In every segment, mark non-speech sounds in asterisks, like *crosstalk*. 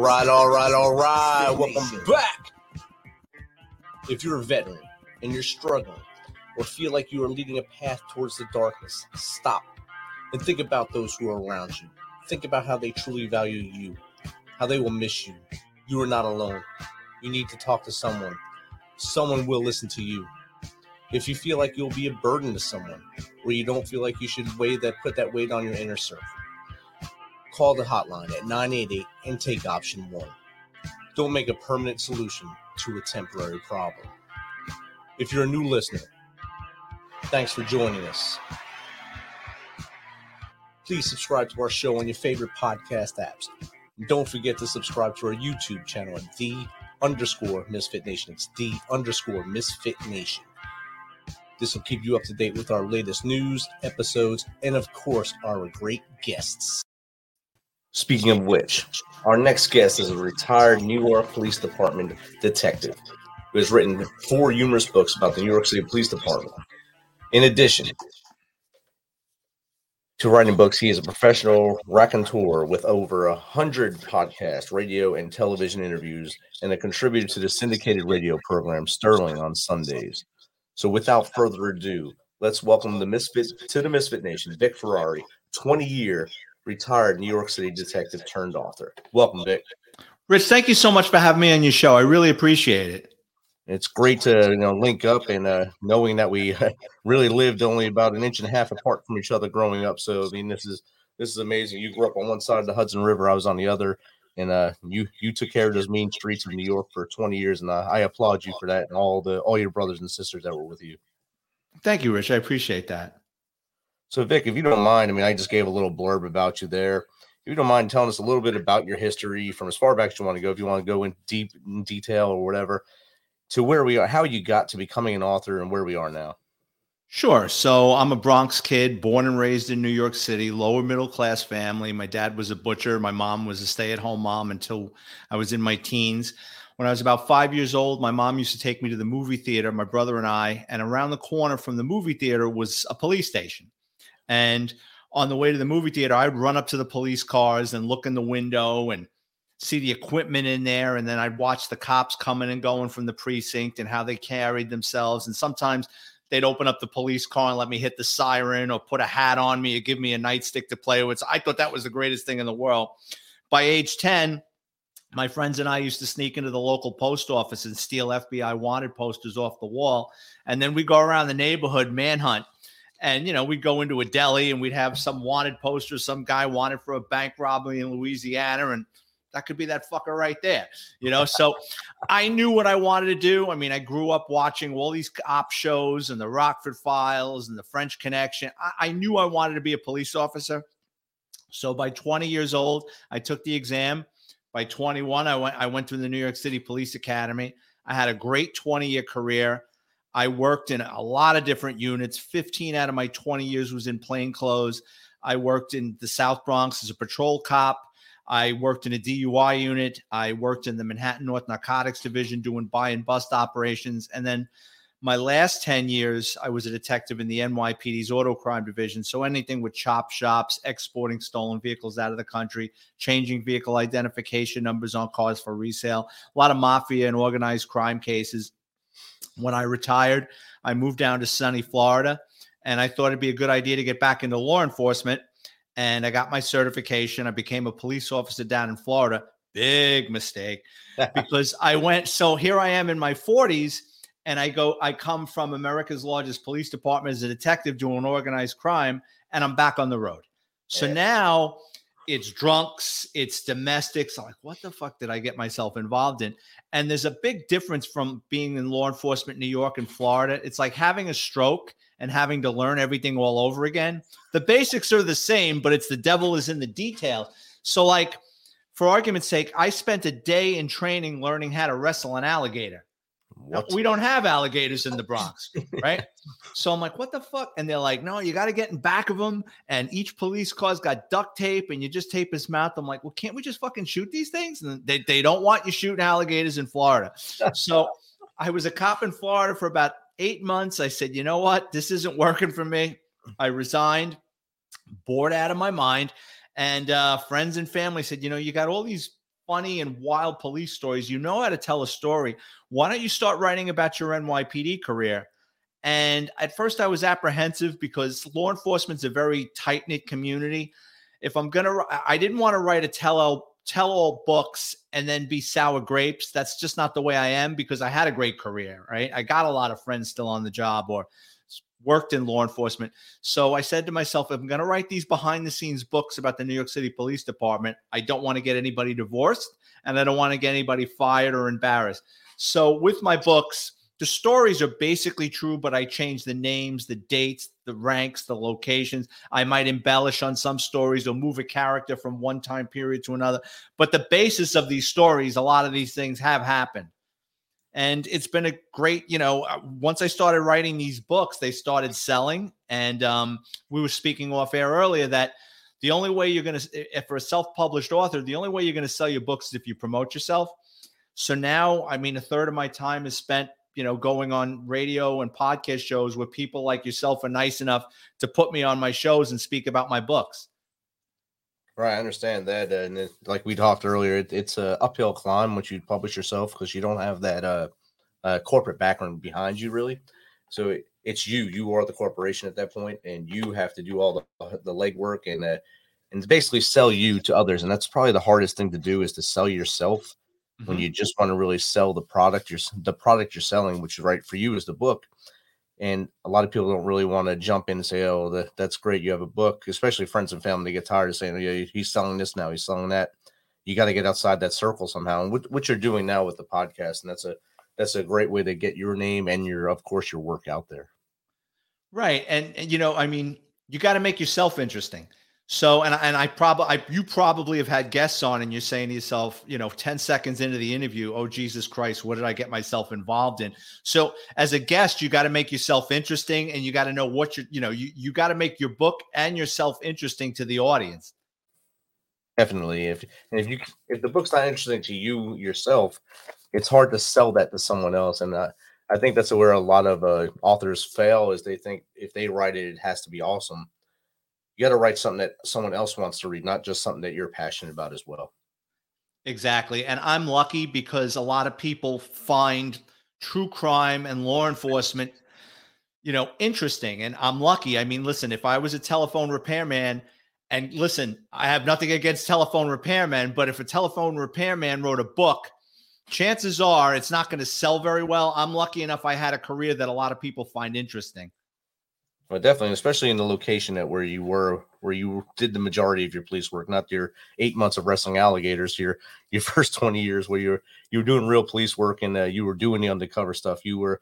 All right, all right, all right. Welcome back. If you're a veteran and you're struggling or feel like you are leading a path towards the darkness, stop and think about those who are around you. Think about how they truly value you, how they will miss you. You are not alone. You need to talk to someone. Someone will listen to you. If you feel like you'll be a burden to someone, or you don't feel like you should weigh that put that weight on your inner circle, call the hotline at 988 and take option one. Don't make a permanent solution to a temporary problem. If you're a new listener, thanks for joining us. Please subscribe to our show on your favorite podcast apps. And don't forget to subscribe to our YouTube channel at the underscore Misfit Nation. It's the underscore Misfit Nation. This will keep you up to date with our latest news, episodes, and of course, our great guests. Speaking of which, our next guest is a retired New York Police Department detective who has written four humorous books about the New York City Police Department. In addition to writing books, he is a professional raconteur with over a hundred podcasts, radio, and television interviews, and a contributor to the syndicated radio program Sterling on Sundays. So, without further ado, let's welcome the Misfit to the Misfit Nation, Vic Ferrari, 20 year retired New York City detective turned author. Welcome, Vic. Rich, thank you so much for having me on your show. I really appreciate it. It's great to you know link up and uh, knowing that we *laughs* really lived only about an inch and a half apart from each other growing up. So I mean, this is this is amazing. You grew up on one side of the Hudson River, I was on the other, and uh, you you took care of those mean streets of New York for 20 years, and uh, I applaud you for that and all the all your brothers and sisters that were with you. Thank you, Rich. I appreciate that. So, Vic, if you don't mind, I mean, I just gave a little blurb about you there. If you don't mind telling us a little bit about your history from as far back as you want to go, if you want to go in deep in detail or whatever, to where we are, how you got to becoming an author and where we are now. Sure. So I'm a Bronx kid, born and raised in New York City, lower middle class family. My dad was a butcher. My mom was a stay at home mom until I was in my teens. When I was about five years old, my mom used to take me to the movie theater, my brother and I, and around the corner from the movie theater was a police station. And on the way to the movie theater, I'd run up to the police cars and look in the window and see the equipment in there. And then I'd watch the cops coming and going from the precinct and how they carried themselves. And sometimes they'd open up the police car and let me hit the siren or put a hat on me or give me a nightstick to play with. So I thought that was the greatest thing in the world. By age 10, my friends and I used to sneak into the local post office and steal FBI wanted posters off the wall. And then we go around the neighborhood manhunt and you know we'd go into a deli and we'd have some wanted poster some guy wanted for a bank robbery in louisiana and that could be that fucker right there you know? So i knew what i wanted to do. I mean i grew up watching all these op shows and the rockford files and the french connection. I, I knew i wanted to be a police officer. So by 20 years old i took the exam. By 21 i went i went to the new york city police academy. I had a great 20 year career I worked in a lot of different units. 15 out of my 20 years was in plain clothes. I worked in the South Bronx as a patrol cop. I worked in a DUI unit. I worked in the Manhattan North Narcotics Division doing buy and bust operations. And then my last 10 years, I was a detective in the NYPD's auto crime division. So anything with chop shops, exporting stolen vehicles out of the country, changing vehicle identification numbers on cars for resale, a lot of mafia and organized crime cases. When I retired, I moved down to sunny Florida and I thought it'd be a good idea to get back into law enforcement. And I got my certification. I became a police officer down in Florida. Big mistake *laughs* because I went. So here I am in my 40s and I go, I come from America's largest police department as a detective doing organized crime, and I'm back on the road. So yeah. now it's drunks, it's domestics. I'm like, what the fuck did I get myself involved in? And there's a big difference from being in law enforcement in New York and Florida. It's like having a stroke and having to learn everything all over again. The basics are the same, but it's the devil is in the detail. So, like, for argument's sake, I spent a day in training learning how to wrestle an alligator. What? We don't have alligators in the Bronx, right? so I'm like, what the fuck? And they're like, no, you got to get in back of them. And each police car's got duct tape and you just tape his mouth. I'm like, well, can't we just fucking shoot these things? And they, they don't want you shooting alligators in Florida. So I was a cop in Florida for about eight months. I said, you know what? This isn't working for me. I resigned, bored out of my mind. And uh, friends and family said, you know, you got all these funny and wild police stories. You know how to tell a story. Why don't you start writing about your NYPD career? And at first, I was apprehensive because law enforcement's a very tight knit community. If I'm gonna, I didn't want to write a tell all tell all books and then be sour grapes. That's just not the way I am because I had a great career, right? I got a lot of friends still on the job or worked in law enforcement. So I said to myself, I'm going to write these behind the scenes books about the New York City Police Department, I don't want to get anybody divorced and I don't want to get anybody fired or embarrassed. So with my books, the stories are basically true, but I change the names, the dates, the ranks, the locations. I might embellish on some stories or move a character from one time period to another. But the basis of these stories, a lot of these things have happened. And it's been a great, you know, uh, once I started writing these books, they started selling. And um, we were speaking off air earlier that the only way you're going to, if for a self published author, the only way you're going to sell your books is if you promote yourself. So now, I mean, a third of my time is spent you know, going on radio and podcast shows where people like yourself are nice enough to put me on my shows and speak about my books. Right, I understand that, and it, like we talked earlier, it, it's a uphill climb once you publish yourself because you don't have that uh, uh, corporate background behind you, really. So it, it's you, you are the corporation at that point, and you have to do all the the legwork and uh, and basically sell you to others, and that's probably the hardest thing to do is to sell yourself mm-hmm. when you just want to really sell the product you're the product you're selling, which is right for you is the book. And a lot of people don't really want to jump in and say, "Oh, that, that's great, you have a book." Especially friends and family, get tired of saying, oh, "Yeah, he's selling this now, he's selling that." You got to get outside that circle somehow, and what, what you're doing now with the podcast, and that's a that's a great way to get your name and your, of course, your work out there. Right, and, and you know, I mean, you got to make yourself interesting. So, and and I probably you probably have had guests on, and you're saying to yourself, you know, ten seconds into the interview, oh Jesus Christ, what did I get myself involved in? So, as a guest, you got to make yourself interesting, and you got to know what you're, you know you you got to make your book and yourself interesting to the audience. Definitely, if if you if the book's not interesting to you yourself, it's hard to sell that to someone else, and uh, I think that's where a lot of uh, authors fail is they think if they write it, it has to be awesome you got to write something that someone else wants to read, not just something that you're passionate about as well. Exactly. And I'm lucky because a lot of people find true crime and law enforcement, you know, interesting. And I'm lucky. I mean, listen, if I was a telephone repairman, and listen, I have nothing against telephone repairmen, but if a telephone repairman wrote a book, chances are it's not going to sell very well. I'm lucky enough I had a career that a lot of people find interesting. Well, definitely, especially in the location that where you were, where you did the majority of your police work, not your eight months of wrestling alligators. Your *laughs* your first twenty years where you're you were doing real police work and uh, you were doing the undercover stuff. You were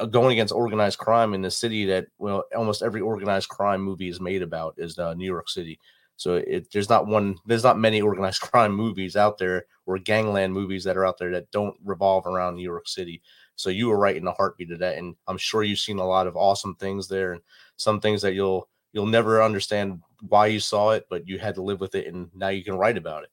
uh, going against organized crime in the city that well, almost every organized crime movie is made about is uh, New York City. So it, there's not one, there's not many organized *laughs* crime movies out there or gangland movies that are out there that don't revolve around New York City. So you were right in the heartbeat of that, and I'm sure you've seen a lot of awesome things there, and some things that you'll you'll never understand why you saw it, but you had to live with it, and now you can write about it.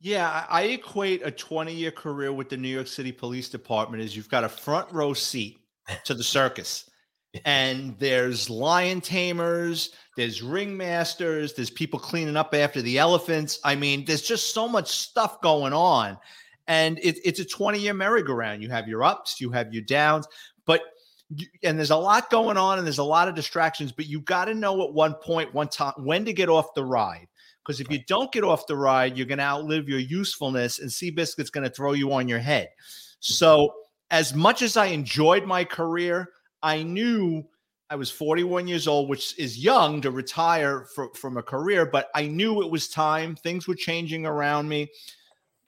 Yeah, I equate a 20 year career with the New York City Police Department is you've got a front row seat to the circus. *laughs* and there's lion tamers, there's ringmasters, there's people cleaning up after the elephants. I mean, there's just so much stuff going on and it, it's a 20 year merry-go-round. You have your ups, you have your downs, but you, and there's a lot going on and there's a lot of distractions, but you got to know at one point, one time, when to get off the ride. Because if you don't get off the ride, you're going to outlive your usefulness, and Seabiscuit's going to throw you on your head. Mm-hmm. So, as much as I enjoyed my career, I knew I was 41 years old, which is young to retire for, from a career, but I knew it was time. Things were changing around me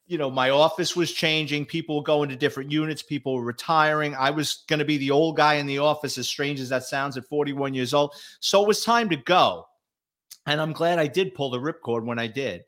you know, my office was changing. People going to different units. People were retiring. I was going to be the old guy in the office, as strange as that sounds at 41 years old. So it was time to go. And I'm glad I did pull the ripcord when I did.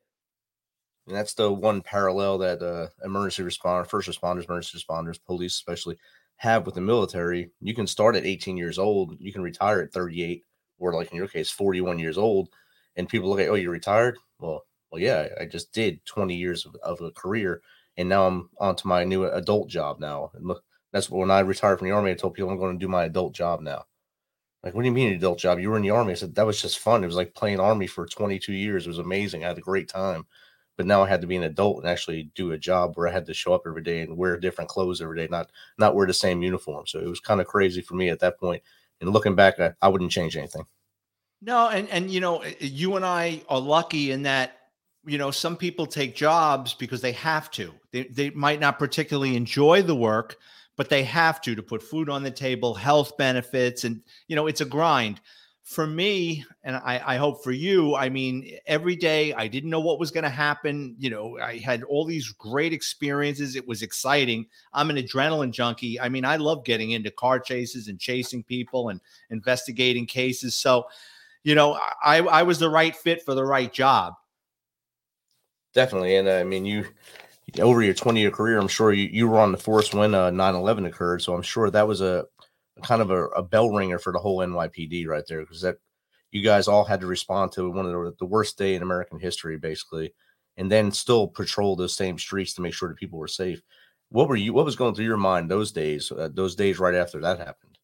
And that's the one parallel that uh, emergency responder, first responders, emergency responders, police especially have with the military. You can start at 18 years old. You can retire at 38, or like in your case, 41 years old. And people look at, oh, you're retired? Well, well, yeah, I just did 20 years of, of a career, and now I'm on to my new adult job now. And look, that's when I retired from the army. I told people I'm going to do my adult job now. Like, what do you mean adult job? You were in the army. I said that was just fun. It was like playing army for 22 years. It was amazing. I had a great time. but now I had to be an adult and actually do a job where I had to show up every day and wear different clothes every day, not not wear the same uniform. So it was kind of crazy for me at that point. And looking back, I, I wouldn't change anything. No, and and you know, eh, you and I are lucky in that you know some people take jobs because they have to. They they might not particularly enjoy the work, but they have to to put food on the table, health benefits, and you know it's a grind. For me, and I, I hope for you, I mean, every day I didn't know what was going to happen. You know, I had all these great experiences. It was exciting. I'm an adrenaline junkie. I mean, I love getting into car chases and chasing people and investigating cases. So, you know, I, I was the right fit for the right job. Definitely. And uh, I mean, you, over your 20 year career, I'm sure you, you were on the force when uh, 9 11 occurred. So I'm sure that was a kind of a, a bell ringer for the whole NYPD right there because that you guys all had to respond to one of the, the worst day in American history, basically, and then still patrol those same streets to make sure that people were safe. What were you? What was going through your mind those days? Uh, those days right after that happened.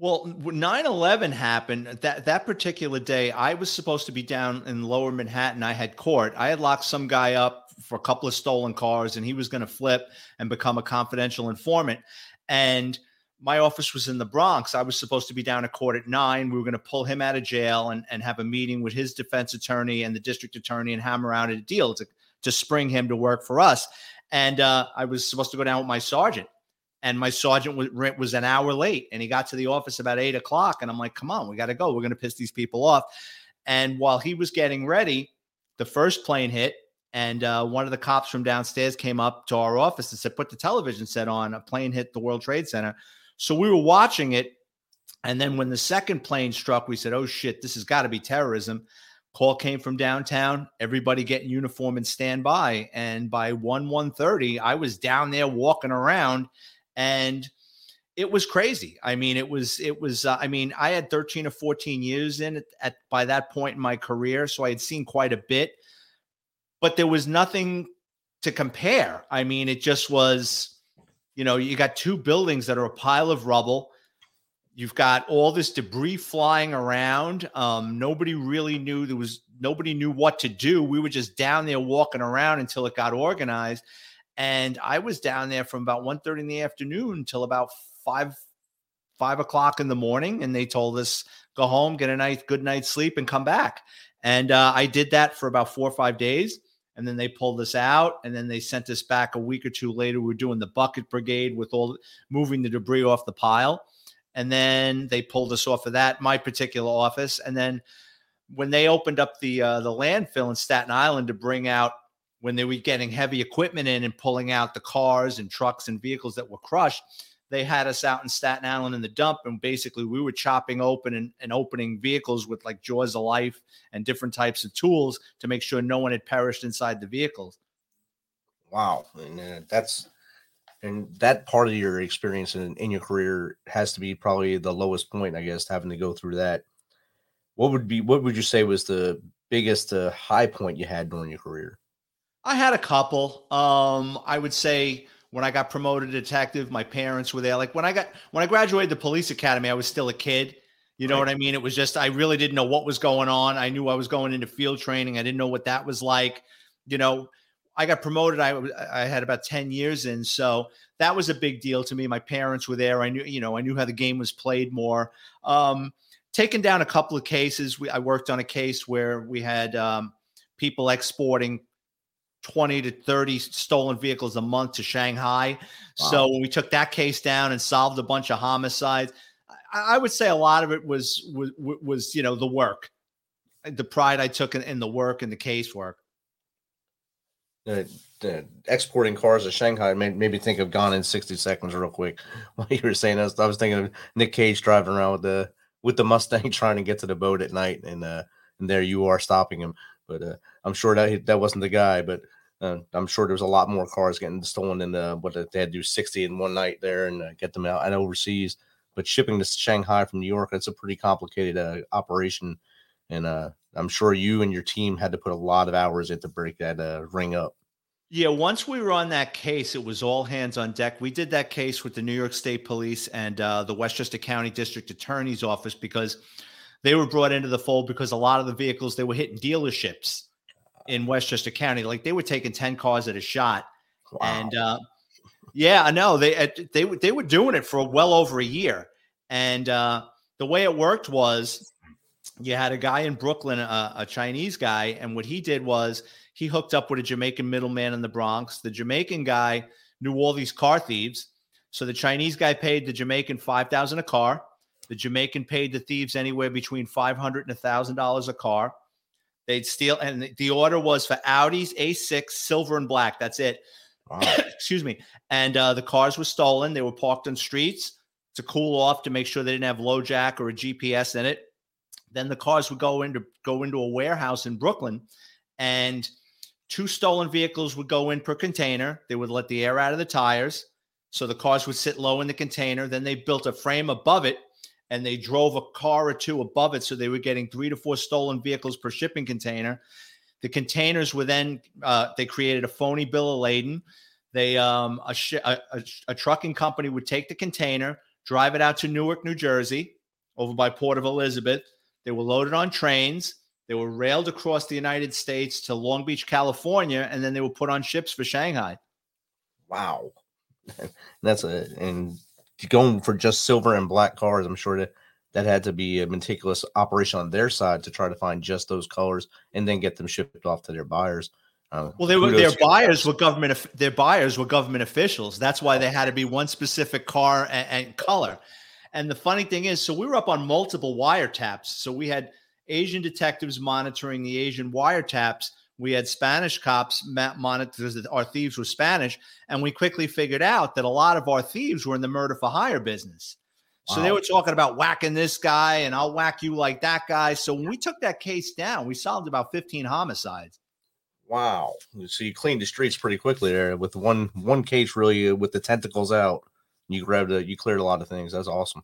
Well, 9/11 happened that that particular day. I was supposed to be down in Lower Manhattan. I had court. I had locked some guy up for a couple of stolen cars, and he was going to flip and become a confidential informant. And my office was in the Bronx. I was supposed to be down at court at nine. We were going to pull him out of jail and, and have a meeting with his defense attorney and the district attorney and hammer out a deal to, to spring him to work for us. And uh, I was supposed to go down with my sergeant and my sergeant was, was an hour late and he got to the office about eight o'clock and i'm like come on we got to go. We're going to piss these people off. And while he was getting ready the first plane hit and uh, one of the cops from downstairs came up to our office and said put the television set on. A plane hit the world trade center. So we were watching it and then when the second plane struck we said oh shit this has got to be terrorism. Call came from downtown everybody get in uniform and stand by and by 1 1.30 i was down there walking around and it was crazy. I mean, it was it was. Uh, I mean, I had 13 or 14 years in at, at by that point in my career, so I had seen quite a bit, but there was nothing to compare. I mean, it just was. You know, you got two buildings that are a pile of rubble. You've got all this debris flying around. Um, nobody really knew there was nobody knew what to do. We were just down there walking around until it got organized. And I was down there from about 1.30 in the afternoon until about five five o'clock in the morning. And they told us, go home, get a nice good night's sleep, and come back. And uh, I did that for about four or five days. And then they pulled us out, and then they sent us back a week or two later. We we're doing the bucket brigade with all moving the debris off the pile. And then they pulled us off of that, my particular office. And then when they opened up the uh, the landfill in Staten Island to bring out when they were getting heavy equipment in and pulling out the cars and trucks and vehicles that were crushed, they had us out in Staten Island in the dump. And basically, we were chopping open and, and opening vehicles with like jaws of life and different types of tools to make sure no one had perished inside the vehicles. Wow. And uh, that's, and that part of your experience in, in your career has to be probably the lowest point, I guess, having to go through that. What would be, what would you say was the biggest uh, high point you had during your career? I had a couple. Um, I would say when I got promoted to detective, my parents were there. Like when I got when I graduated the police academy, I was still a kid. You know right. what I mean? It was just I really didn't know what was going on. I knew I was going into field training. I didn't know what that was like. You know, I got promoted. I I had about ten years in, so that was a big deal to me. My parents were there. I knew, you know, I knew how the game was played more. Um, taken down a couple of cases. We, I worked on a case where we had um, people exporting 20 to 30 stolen vehicles a month to Shanghai. Wow. So when we took that case down and solved a bunch of homicides, I, I, would say a lot of it was, was, was, you know, the work, the pride I took in, in the work and the casework. Uh, uh, exporting cars to Shanghai made, made me think of Gone in 60 Seconds real quick. *laughs* While you were saying this, I was thinking of Nick Cage driving around with the with the Mustang *laughs* trying to get to the boat at night, and uh, and there you are stopping him. But uh, I'm sure that that wasn't the guy. But uh, I'm sure there was a lot more cars getting stolen in the what they had to do 60 in one night there and uh, get them out and overseas. But shipping to Shanghai from New York, that's a pretty complicated uh, operation. And uh, I'm sure you and your team had to put a lot of hours in to break that uh, ring up. Yeah, once we were on that case, it was all hands on deck. We did that case with the New York State Police and uh, the Westchester County District Attorney's Office because they were brought into the fold because a lot of the vehicles they were hitting dealerships in Westchester County. Like they were taking 10 cars at a shot. Wow. And uh, yeah, I know they they they were doing it for well over a year. And uh, the way it worked was you had a guy in Brooklyn, a, a Chinese guy, and what he did was he hooked up with a Jamaican middleman in the Bronx. The Jamaican guy knew all these car thieves. So the Chinese guy paid the Jamaican 5000 a car. The Jamaican paid the thieves anywhere between 500 and $1,000 a car. They'd steal, and the order was for Audis A6, silver and black. That's it. Wow. *coughs* Excuse me. And uh, the cars were stolen. They were parked on streets to cool off to make sure they didn't have LoJack or a GPS in it. Then the cars would go into go into a warehouse in Brooklyn, and two stolen vehicles would go in per container. They would let the air out of the tires, so the cars would sit low in the container. Then they built a frame above it, and they drove a car or two above it, so they were getting three to four stolen vehicles per shipping container. The containers were then uh, they created a phony bill of lading. They um, a, sh- a, a, a trucking company would take the container, drive it out to Newark, New Jersey, over by Port of Elizabeth. They were loaded on trains. They were railed across the United States to Long Beach, California, and then they were put on ships for Shanghai. Wow. *laughs* That's a and going for just silver and black cars, I'm sure that that had to be a meticulous operation on their side to try to find just those colors and then get them shipped off to their buyers. Uh, Well, they were their buyers were government. Their buyers were government officials. That's why they had to be one specific car and, and color. And the funny thing is, so we were up on multiple wiretaps. So we had Asian detectives monitoring the Asian wiretaps. We had Spanish cops ma- monitor because our thieves were Spanish, and we quickly figured out that a lot of our thieves were in the murder for hire business. So they were talking about whacking this guy, and I'll whack you like that guy. So when we took that case down, we solved about 15 homicides. Wow. So you cleaned the streets pretty quickly there with one one case really uh, with the tentacles out. You grabbed a, you cleared a lot of things. That's awesome.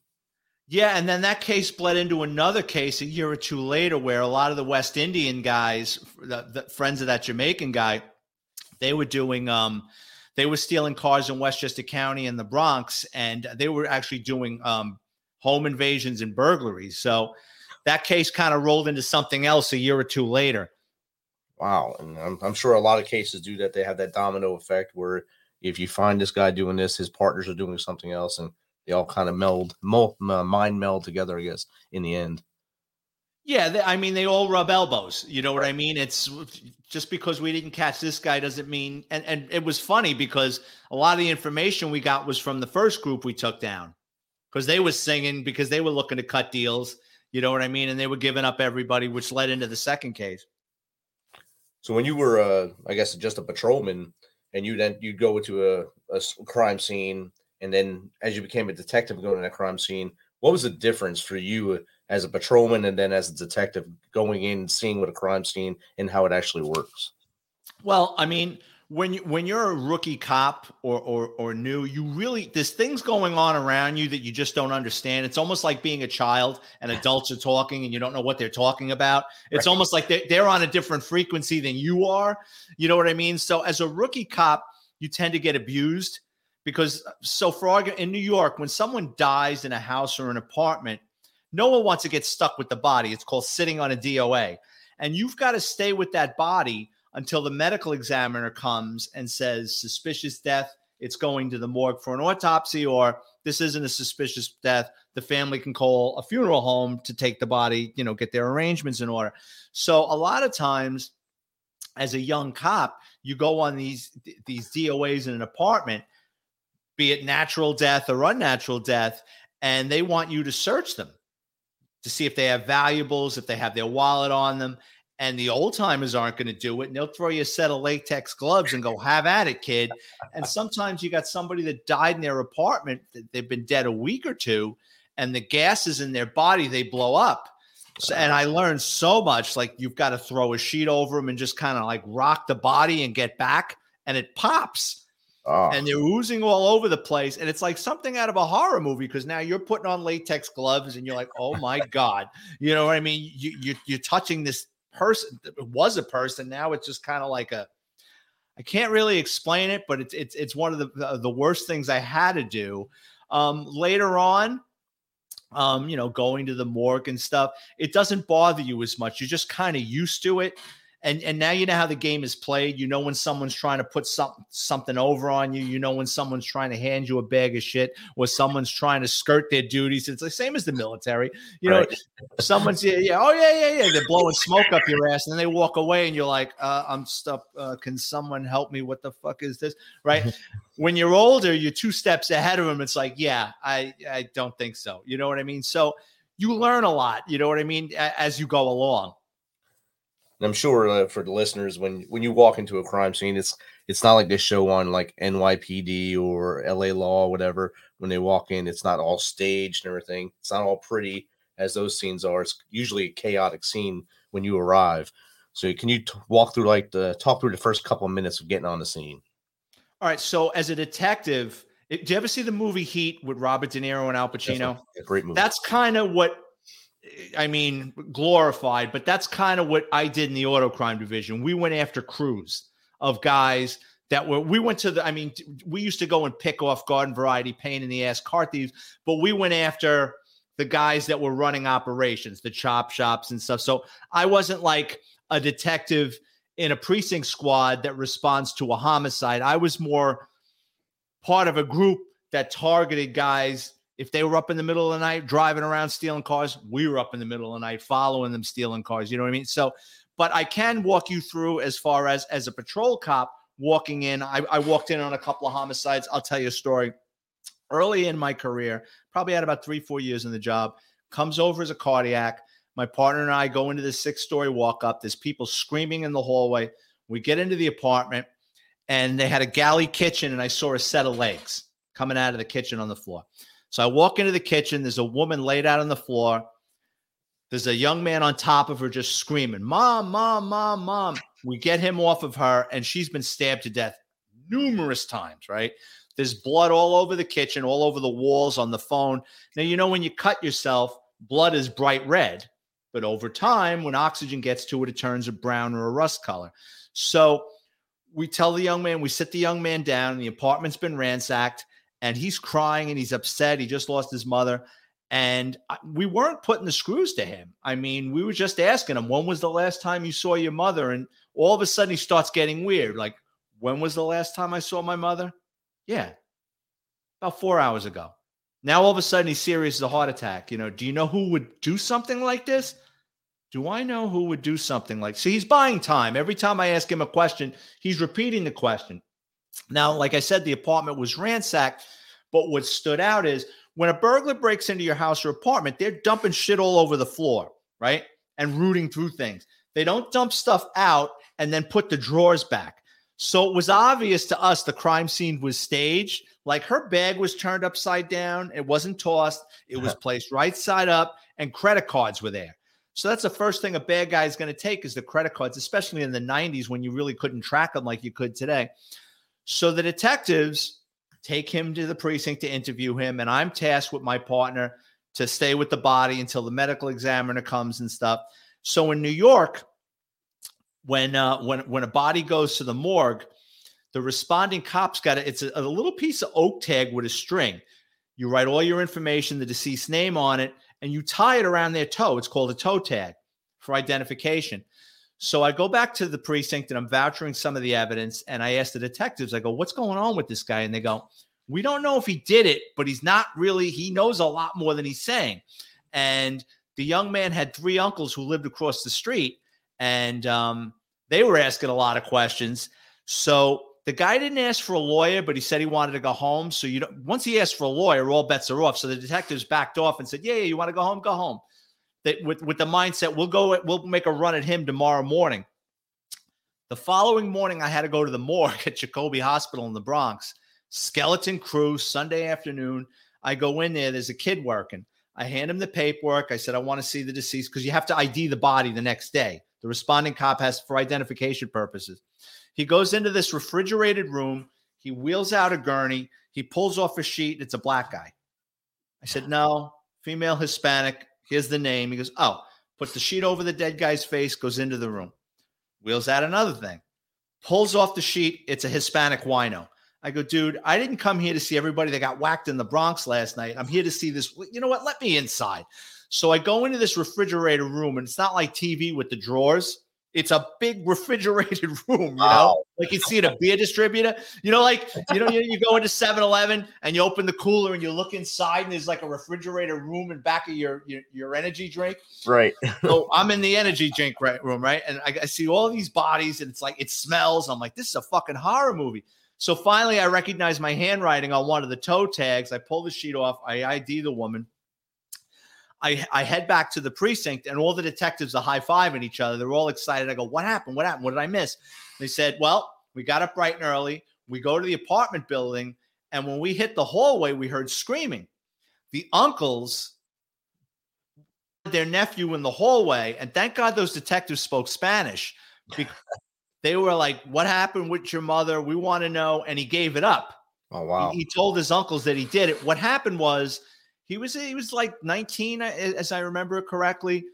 Yeah, and then that case bled into another case a year or two later, where a lot of the West Indian guys, the, the friends of that Jamaican guy, they were doing, um, they were stealing cars in Westchester County and the Bronx, and they were actually doing um, home invasions and burglaries. So that case kind of rolled into something else a year or two later. Wow. And I'm, I'm sure a lot of cases do that. They have that domino effect where if you find this guy doing this, his partners are doing something else, and they all kind of meld, uh, mind meld together, I guess, in the end. Yeah, they, I mean, they all rub elbows. You know what I mean? It's just because we didn't catch this guy doesn't mean. And and it was funny because a lot of the information we got was from the first group we took down, because they were singing because they were looking to cut deals. You know what I mean? And they were giving up everybody, which led into the second case. So when you were, uh, I guess, just a patrolman, and you then you'd go to a crime scene, and then as you became a detective going to that crime scene, what was the difference for you as a patrolman and then as a detective going in, and seeing what a crime scene and how it actually works? Well, I mean, when you when you're a rookie cop or or or new, you really there's things going on around you that you just don't understand. It's almost like being a child and *laughs* adults are talking and you don't know what they're talking about. It's Right. almost like they're, they're on a different frequency than you are. You know what I mean? So as a rookie cop, you tend to get abused because uh, so for in New York, when someone dies in a house or an apartment, no one wants to get stuck with the body. It's called sitting on a DOA. And you've got to stay with that body until the medical examiner comes and says suspicious death it's going to the morgue for an autopsy or this isn't a suspicious death the family can call a funeral home to take the body you know get their arrangements in order so a lot of times as a young cop you go on these these doas in an apartment be it natural death or unnatural death and they want you to search them to see if they have valuables if they have their wallet on them and the old timers aren't going to do it and they'll throw you a set of latex gloves and go have at it kid. And *laughs* sometimes you got somebody that died in their apartment they've been dead a week or two and the gases in their body they blow up. So, and i learned so much like you've got to throw a sheet over them and just kind of like rock the body and get back and it pops Oh, and they're oozing all over the place. And it's like something out of a horror movie because now you're putting on latex gloves and you're like, oh my God. You know what I mean? You, you, you're touching this person. It was a person. Now it's just kind of like a, I can't really explain it, but it's, it's, it's one of the, the, worst things I had to do. Um, later on, um, you know, going to the morgue and stuff, it doesn't bother you as much. You're just kind of used to it. And and now you know how the game is played. You know when someone's trying to put something something over on you. You know when someone's trying to hand you a bag of shit, or someone's trying to skirt their duties. It's the same as the military. You know, right. someone's yeah, yeah, oh yeah, yeah, yeah. They're blowing smoke up your ass, and then they walk away, and you're like, uh, I'm stuck. Uh, can someone help me? What the fuck is this? Right. *laughs* when you're older, you're two steps ahead of them. It's like, yeah, I I don't think so. You know what I mean? So you learn a lot. You know what I mean as you go along. And I'm sure uh, for the listeners, when when you walk into a crime scene, it's it's not like this show on like NYPD or LA Law, or whatever. When they walk in, it's not all staged and everything. It's not all pretty as those scenes are. It's usually a chaotic scene when you arrive. So can you t- walk through like the talk through the first couple of minutes of getting on the scene? All right. So as a detective, do you ever see the movie Heat with Robert De Niro and Al Pacino? great movie. That's kind of what I mean, glorified, but that's kind of what I did in the auto crime division. We went after crews of guys that were, we went to the, I mean, we used to go and pick off garden variety, pain in the ass car thieves, but we went after the guys that were running operations, the chop shops and stuff. So I wasn't like a detective in a precinct squad that responds to a homicide. I was more part of a group that targeted guys if they were up in the middle of the night driving around stealing cars, we were up in the middle of the night following them stealing cars. You know what I mean? So, but I can walk you through as far as as a patrol cop walking in. I, I walked in on a couple of homicides. I'll tell you a story. Early in my career, probably had about three, four years in the job, comes over as a cardiac. My partner and I go into the six story walk up. There's people screaming in the hallway. We get into the apartment and they had a galley kitchen, and I saw a set of legs coming out of the kitchen on the floor. So I walk into the kitchen. There's a woman laid out on the floor. There's a young man on top of her just screaming, Mom, Mom, Mom, Mom. We get him off of her, and she's been stabbed to death numerous times, right? There's blood all over the kitchen, all over the walls, on the phone. Now, you know, when you cut yourself, blood is bright red, but over time, when oxygen gets to it, it turns a brown or a rust color. So we tell the young man, we sit the young man down, and the apartment's been ransacked and he's crying and he's upset. He just lost his mother. And we weren't putting the screws to him. I mean, we were just asking him, when was the last time you saw your mother? And all of a sudden he starts getting weird. Like, when was the last time I saw my mother? Yeah, about four hours ago. Now all of a sudden he's serious as a heart attack. You know, do you know who would do something like this? Do I know who would do something like? See, he's buying time. Every time I ask him a question, he's repeating the question. Now, like I said, the apartment was ransacked, but what stood out is when a burglar breaks into your house or apartment, they're dumping shit all over the floor, right? And rooting through things. They don't dump stuff out and then put the drawers back. So it was obvious to us the crime scene was staged. Like her bag was turned upside down, it wasn't tossed, it was uh-huh. placed right side up, and credit cards were there. So that's the first thing a bad guy is going to take is the credit cards, especially in the 90s when you really couldn't track them like you could today. So the detectives take him to the precinct to interview him, and I'm tasked with my partner to stay with the body until the medical examiner comes and stuff. So in New York, when uh, when when a body goes to the morgue, the responding cops got it. It's a, a little piece of oak tag with a string. You write all your information, the deceased name on it, and you tie it around their toe. It's called a toe tag for identification. So I go back to the precinct and I'm vouchering some of the evidence. And I ask the detectives, I go, what's going on with this guy? And they go, we don't know if he did it, but he's not really, he knows a lot more than he's saying. And the young man had three uncles who lived across the street and um, they were asking a lot of questions. So the guy didn't ask for a lawyer, but he said he wanted to go home. So you once he asked for a lawyer, all bets are off. So the detectives backed off and said, yeah, yeah, you want to go home? Go home that with, with the mindset we'll go we'll make a run at him tomorrow morning. The following morning, I had to go to the morgue at Jacobi Hospital in the Bronx. Skeleton crew, Sunday afternoon. I go in there, there's a kid working. I hand him the paperwork. I said, I want to see the deceased because you have to ID the body the next day. The responding cop has for identification purposes. He goes into this refrigerated room. He wheels out a gurney. He pulls off a sheet. It's a black guy. I said, No, female Hispanic, Here's the name. He goes, Oh, puts the sheet over the dead guy's face, goes into the room. Wheels out another thing, pulls off the sheet. It's a Hispanic wino. I go, dude, I didn't come here to see everybody that got whacked in the Bronx last night. I'm here to see this. You know what? Let me inside. So I go into this refrigerator room, and it's not like TV with the drawers. It's a big refrigerated *laughs* room, you know, like you see at a beer distributor. You know, like you know, you, you go into 7-Eleven and you open the cooler and you look inside and there's like a refrigerator room in back of your your, your energy drink. Right. So I'm in the energy drink right, room, right? And I, I see all these bodies and it's like it smells. I'm like, this is a fucking horror movie. So finally, I recognize my handwriting on one of the toe tags. I pull the sheet off. I ID the woman. I, I head back to the precinct and all the detectives are high fiving each other. They're all excited. I go, What happened? What happened? What did I miss? They said, Well, we got up bright and early. We go to the apartment building. And when we hit the hallway, we heard screaming. The uncles, their nephew in the hallway, and thank God those detectives spoke Spanish. *laughs* Because they were like, What happened with your mother? We want to know. And he gave it up. Oh wow. He, he told his uncles that he did it. What happened was he was he was like 19, as I remember correctly.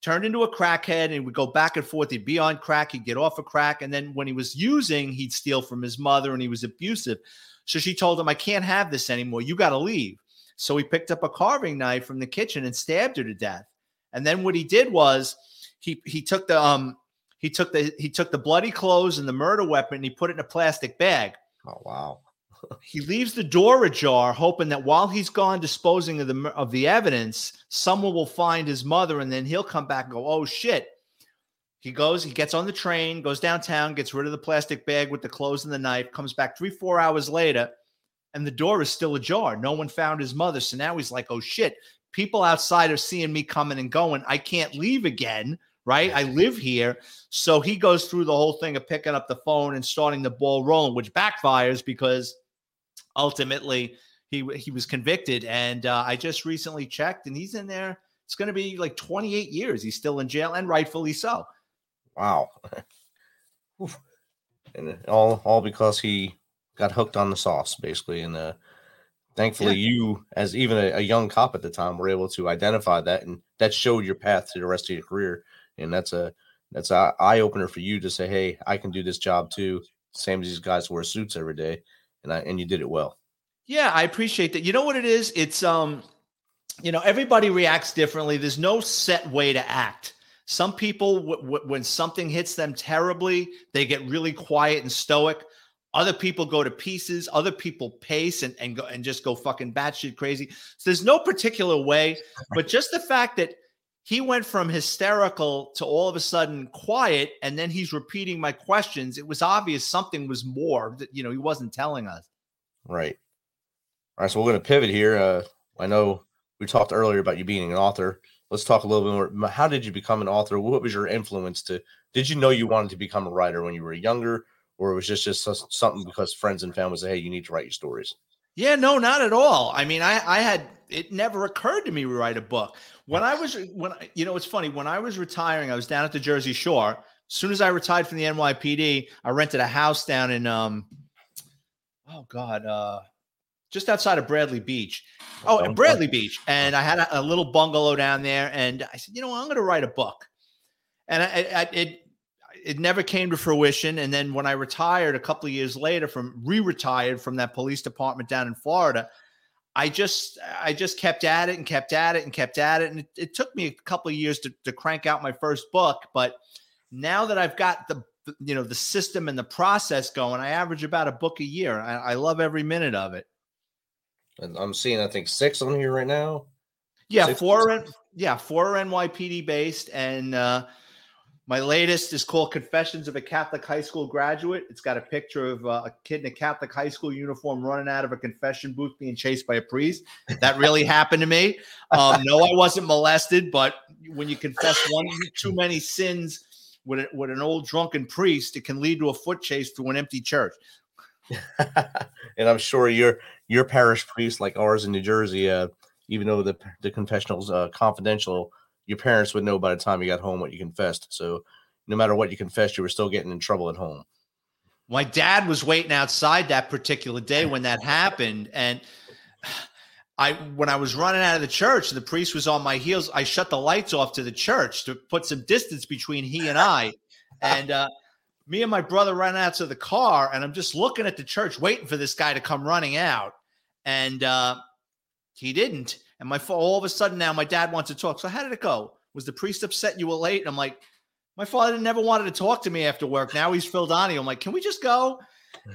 Turned into a crackhead and would go back and forth. He'd be on crack, he'd get off of crack, and then when he was using, he'd steal from his mother, and he was abusive. So she told him, "I can't have this anymore. You got to leave." So he picked up a carving knife from the kitchen and stabbed her to death. And then what he did was he he took the um he took the he took the bloody clothes and the murder weapon and he put it in a plastic bag. Oh wow. *laughs* He leaves the door ajar, hoping that while he's gone disposing of the of the evidence, someone will find his mother, and then he'll come back and go, "Oh shit." He goes, he gets on the train, goes downtown, gets rid of the plastic bag with the clothes and the knife, comes back three, four hours later, and the door is still ajar. No one found his mother. So now he's like, oh shit, people outside are seeing me coming and going. I can't leave again, right? I live here. So he goes through the whole thing of picking up the phone and starting the ball rolling, which backfires because ultimately he he was convicted. And uh, I just recently checked, and he's in there. It's going to be like 28 years. He's still in jail, and rightfully so. Wow. *laughs* And all all because he got hooked on the sauce, basically. And uh, thankfully, you, as even a, a young cop at the time, were able to identify that, and that showed your path to the rest of your career. And that's a that's a eye opener for you to say, "Hey, I can do this job too." Same as these guys wear suits every day, and I and you did it well. Yeah, I appreciate that. You know what it is? It's um, you know, everybody reacts differently. There's no set way to act. Some people, w- w- when something hits them terribly, they get really quiet and stoic. Other people go to pieces. Other people pace and and go and just go fucking batshit crazy. So there's no particular way, but just the fact that he went from hysterical to all of a sudden quiet, and then he's repeating my questions. It was obvious something was more that you know he wasn't telling us. Right. All right. So we're going to pivot here. Uh, I know we talked earlier about you being an author. Let's talk a little bit more. How did you become an author? What was your influence to? Did you know you wanted to become a writer when you were younger, or it was just just something because friends and family say, "Hey, you need to write your stories"? Yeah, no, not at all. I mean, I I had it never occurred to me to write a book. When I was when I- you know, it's funny, when I was retiring, I was down at the Jersey Shore. As soon as I retired from the NYPD, I rented a house down in um oh god, uh just outside of Bradley Beach. Oh, in Bradley Beach. And I had a, a little bungalow down there and I said, "You know, I'm going to write a book." And I, I it it never came to fruition. And then when I retired a couple of years later from re-retired from that police department down in Florida, I just I just kept at it and kept at it and kept at it. And it, it took me a couple of years to, to crank out my first book. But now that I've got the you know the system and the process going, I average about a book a year. I, I love every minute of it. And I'm seeing, I think, six on here right now. Yeah, Six four yeah, four NYPD based, and uh, my latest is called Confessions of a Catholic High School Graduate. It's got a picture of uh, a kid in a Catholic high school uniform running out of a confession booth being chased by a priest. That really *laughs* happened to me. Um, no, I wasn't molested, but when you confess one too many sins with, a, with an old drunken priest, it can lead to a foot chase through an empty church. *laughs* and I'm sure your your parish priest, like ours in New Jersey, uh, even though the the confessional's uh, confidential, your parents would know by the time you got home what you confessed. So no matter what you confessed, you were still getting in trouble at home. My dad was waiting outside that particular day when that happened, and *sighs* I, when I was running out of the church, the priest was on my heels. I shut the lights off to the church to put some distance between he and I, and uh, me and my brother ran out to the car, and I'm just looking at the church, waiting for this guy to come running out, and uh, he didn't. And my all of a sudden now, my dad wants to talk. So how did it go? Was the priest upset you were late? And I'm like, My father never wanted to talk to me after work. Now he's Phil Donahue. I'm like, can we just go?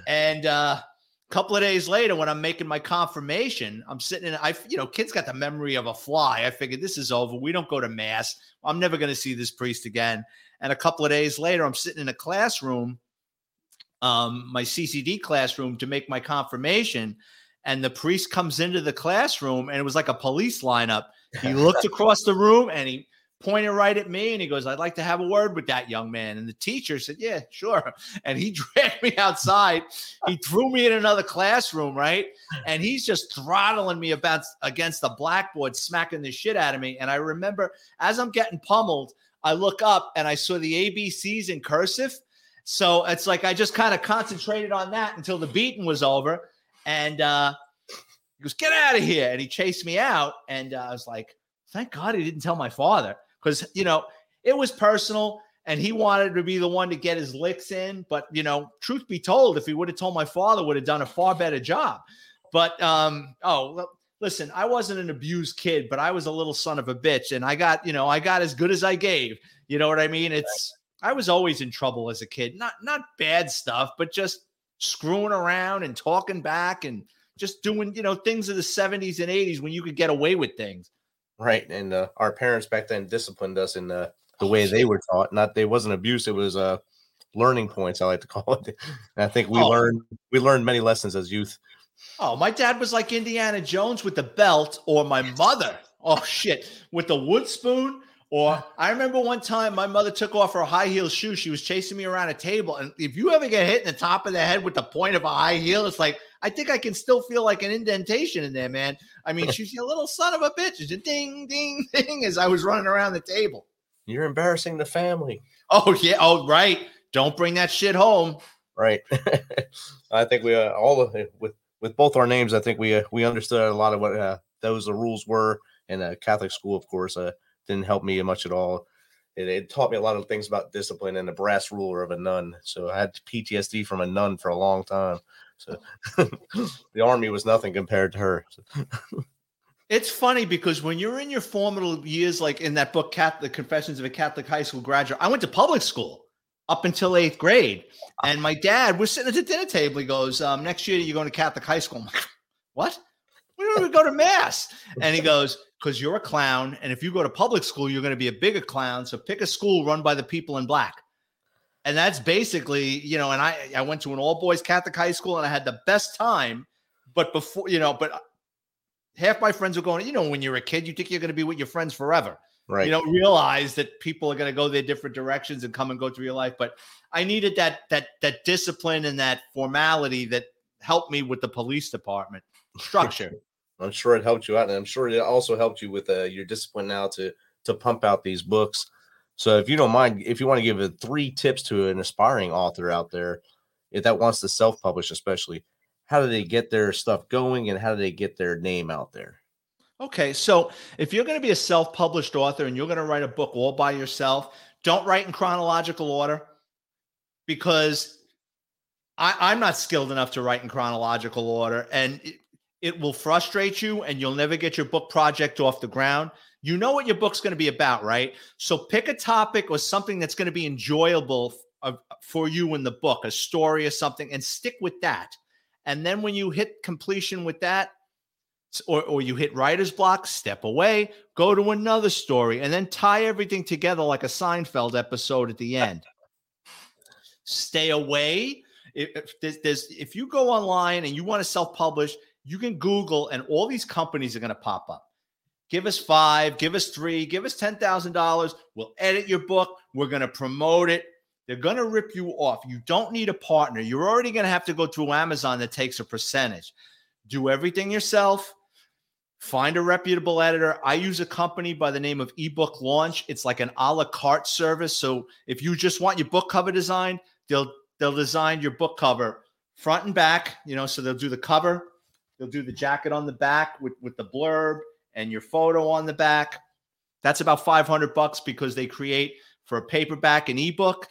And uh, a couple of days later, when I'm making my confirmation, I'm sitting in. I, you know, kids got the memory of a fly. I figured this is over. We don't go to mass. I'm never going to see this priest again. And a couple of days later, I'm sitting in a classroom, um, my CCD classroom, to make my confirmation. And the priest comes into the classroom, and it was like a police lineup. He *laughs* looked across the room and he pointed right at me and he goes, I'd like to have a word with that young man. And the teacher said, Yeah, sure. *laughs* And he *laughs* dragged me outside. He threw me in another classroom, right? And he's just throttling me about against the blackboard, smacking the shit out of me. And I remember as I'm getting pummeled, I look up and I saw the ABCs in cursive. So it's like I just kind of concentrated on that until the beating was over. And uh, he goes, Get out of here. And he chased me out. And uh, I was like, Thank God he didn't tell my father because you know it was personal and he wanted to be the one to get his licks in. But you know, truth be told, if he would have told my father, would have done a far better job. But um, oh, listen, I wasn't an abused kid, but I was a little son of a bitch, and I got you know I got as good as I gave. You know what I mean? It's I was always in trouble as a kid, not not bad stuff, but just screwing around and talking back and just doing you know things of the 70s and 80s when you could get away with things Right. And uh, our parents back then disciplined us in uh, the way they were taught. Not they wasn't abuse, it was uh learning points, I like to *laughs* call it. And I think we oh. learned we learned many lessons as youth. Oh, my dad was like Indiana Jones with the belt, or my mother. Oh shit, with the wood spoon. Or I remember one time my mother took off her high heel shoe. She was chasing me around a table. And if you ever get hit in the top of the head with the point of a high heel, it's like I think I can still feel like an indentation in there, man. I mean, *laughs* she's a little son of a bitch. It's a ding, ding, *laughs* ding as I was running around the table. You're embarrassing the family. Oh yeah. Oh right. Don't bring that shit home. Right. *laughs* I think we uh, all of with with both our names. I think we uh, we understood a lot of what uh, those the rules were. in a Catholic school, of course, uh, didn't help me much at all. It, it, taught me a lot of things about discipline and the brass ruler of a nun. So I had PTSD from a nun for a long time. So *laughs* the army was nothing compared to her. *laughs* it's funny because when you're in your formative years, like in that book, Catholic Confessions of a Catholic High School Graduate, I went to public school up until eighth grade. And my dad was sitting at the dinner table. He goes, um, Next year, you're going to Catholic high school. Like, What? We don't even go to mass. And he goes, Because you're a clown. And if you go to public school, you're going to be a bigger clown. So pick a school run by the people in black and that's basically you know and i i went to an all boys catholic high school and i had the best time but before you know but uh, half my friends were going you know when you're a kid you think you're going to be with your friends forever right you don't realize that people are going to go their different directions and come and go through your life but i needed that that that discipline and that formality that helped me with the police department *laughs* structure i'm sure it helped you out and i'm sure it also helped you with uh, your discipline now to to pump out these books so if you don't mind, if you want to give a three tips to an aspiring author out there if that wants to self-publish, especially, how do they get their stuff going and how do they get their name out there? Okay, so if you're going to be a self-published author and you're going to write a book all by yourself, don't write in chronological order because I, am not skilled enough to write in chronological order, and it, will frustrate you, and you'll never get your book project off the ground. You know what your book's going to be about, right? So pick a topic or something that's going to be enjoyable f- uh, for you in the book, a story or something, and stick with that. And then when you hit completion with that, or, or you hit writer's block, step away, go to another story, and then tie everything together like a Seinfeld episode at the *laughs* end. Stay away. If, if there's, there's if you go online and you want to self-publish, you can Google, and all these companies are going to pop up give us five, give us three, give us $10,000. We'll edit your book. We're going to promote it. They're going to rip you off. You don't need a partner. You're already going to have to go through Amazon that takes a percentage. Do everything yourself. Find a reputable editor. I use a company by the name of eBook Launch. It's like an a la carte service. So if you just want your book cover designed, they'll they'll design your book cover front and back. You know, so they'll do the cover, they'll do the jacket on the back with with the blurb, and your photo on the back. That's about 500 bucks because they create for a paperback and ebook.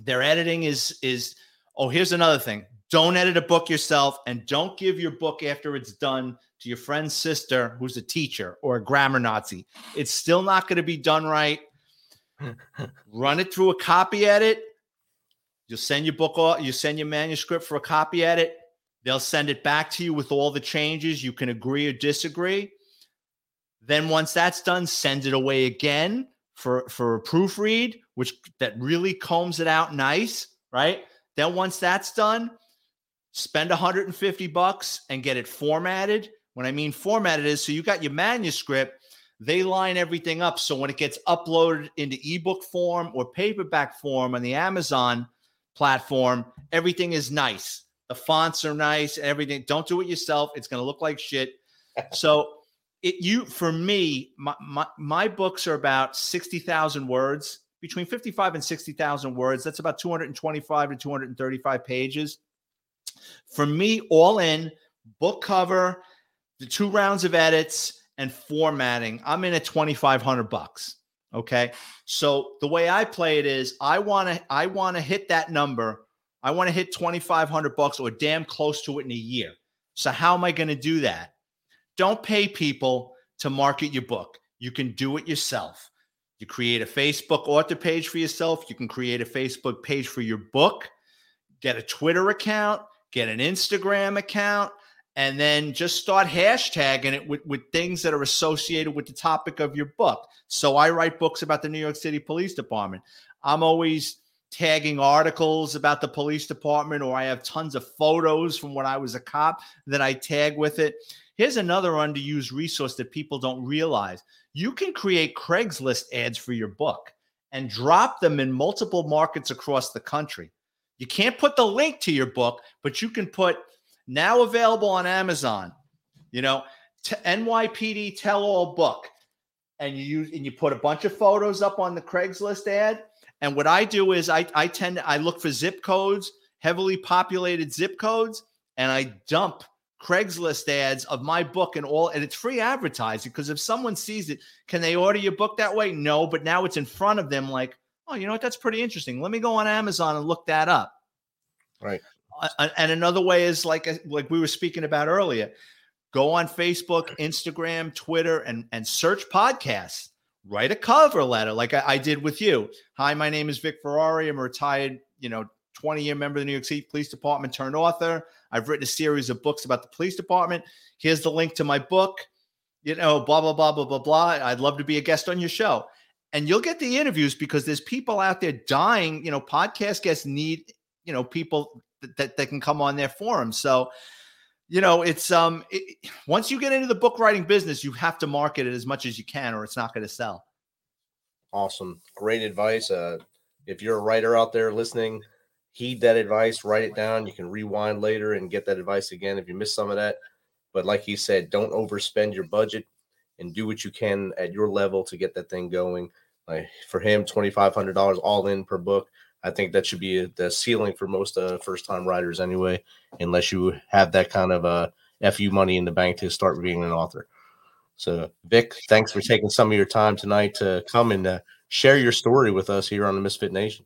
Their editing is is oh, here's another thing. Don't edit a book yourself and don't give your book after it's done to your friend's sister who's a teacher or a grammar Nazi. It's still not going to be done right. *laughs* run it through a copy edit. You'll send your book off, you send your manuscript for a copy edit. They'll send it back to you with all the changes. You can agree or disagree. Then once that's done, send it away again for for a proofread, which that really combs it out nice, right? Then once that's done, spend 150 bucks and get it formatted. When I mean formatted is so you got your manuscript, they line everything up so when it gets uploaded into ebook form or paperback form on the Amazon platform, everything is nice. The fonts are nice, and everything. Don't do it yourself. It's going to look like shit. *laughs* So it you for me, my my, my books are about 60,000 words, between 55 and 60,000 words. That's about 225 to 235 pages. For me, all in, book cover, the two rounds of edits and formatting, I'm in at 2500 bucks. Okay? So the way I play it is I want to I want to hit that number. I want to hit 2500 bucks or damn close to it in a year. So how am I going to do that? Don't pay people to market your book. You can do it yourself. You create a Facebook author page for yourself. You can create a Facebook page for your book. Get a Twitter account, get an Instagram account, and then just start hashtagging it with, with things that are associated with the topic of your book. So I write books about the New York City Police Department. I'm always tagging articles about the police department, or I have tons of photos from when I was a cop that I tag with it. Here's another underused resource that people don't realize you can create Craigslist ads for your book and drop them in multiple markets across the country. You can't put the link to your book, but you can put now available on Amazon, you know, to NYPD tell all book. And you use and you put a bunch of photos up on the Craigslist ad. And what I do is I, I tend to I look for zip codes, heavily populated zip codes, and I dump Craigslist ads of my book and all, and it's free advertising because if someone sees it, can they order your book that way? No, but now it's in front of them, like, oh, you know what? That's pretty interesting. Let me go on Amazon and look that up. Right. Uh, and another way is like uh, like we were speaking about earlier. Go on Facebook, Instagram, Twitter, and and search podcasts. Write a cover letter like I, I did with you. Hi, my name is Vic Ferrari. I'm a retired, you know, 20 year member of the New York City Police Department turned author. I've written a series of books about the police department. Here's the link to my book. You know, blah, blah, blah, blah, blah, blah. I'd love to be a guest on your show. And you'll get the interviews because there's people out there dying. You know, podcast guests need, you know, people that, that, that can come on their forum. So, you know, it's um it, once you get into the book writing business, you have to market it as much as you can, or it's not going to sell. Awesome, great advice. Uh, if you're a writer out there listening, heed that advice, write it down. You can rewind later and get that advice again if you miss some of that. But like he said, don't overspend your budget and do what you can at your level to get that thing going. Like for him, twenty five hundred dollars all in per book. I think that should be the ceiling for most uh, first time writers anyway, unless you have that kind of uh, fu money in the bank to start being an author. So, Vic, thanks for taking some of your time tonight to come and uh, share your story with us here on the Misfit Nation.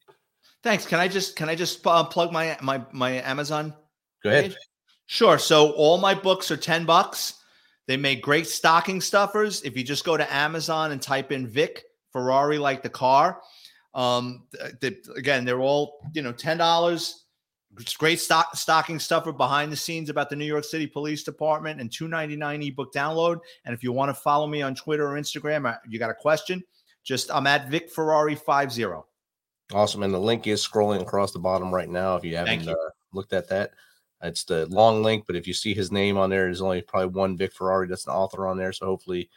Thanks. Can I just can I just uh, plug my my my Amazon? Go ahead. Page? Sure. So all my books are ten bucks. They make great stocking stuffers. If you just go to Amazon and type in Vic Ferrari like the car, um, the, again, they're all you know ten dollars. It's great stock, stocking stuffer behind the scenes about the New York City Police Department and two ninety nine ebook download. And if you want to follow me on Twitter or Instagram, uh, you got a question, just I'm at Vic Ferrari five zero. Awesome, and the link is scrolling across the bottom right now. If you haven't you. Uh, looked at that, it's the long link. But if you see his name on there, there's only probably one Vic Ferrari that's an author on there. So hopefully,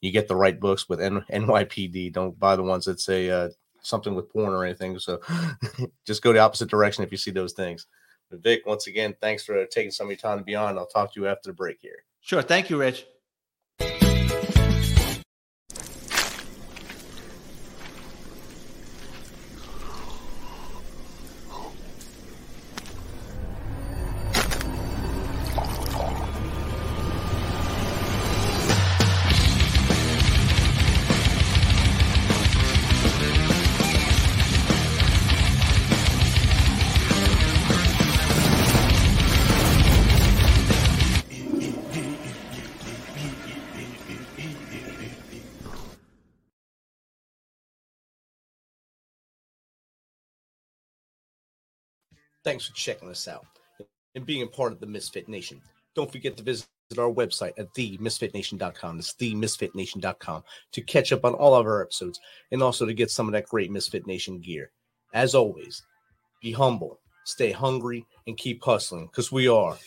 you get the right books with N- NYPD. Don't buy the ones that say uh, something with porn or anything. So *laughs* just go the opposite direction if you see those things. But Vic, once again, thanks for taking some of your time to be on. I'll talk to you after the break here. Sure. Thank you, Rich. Thanks for checking us out and being a part of the Misfit Nation. Don't forget to visit our website at themisfitnation.com. It's themisfitnation.com to catch up on all of our episodes and also to get some of that great Misfit Nation gear. As always, be humble, stay hungry, and keep hustling because we are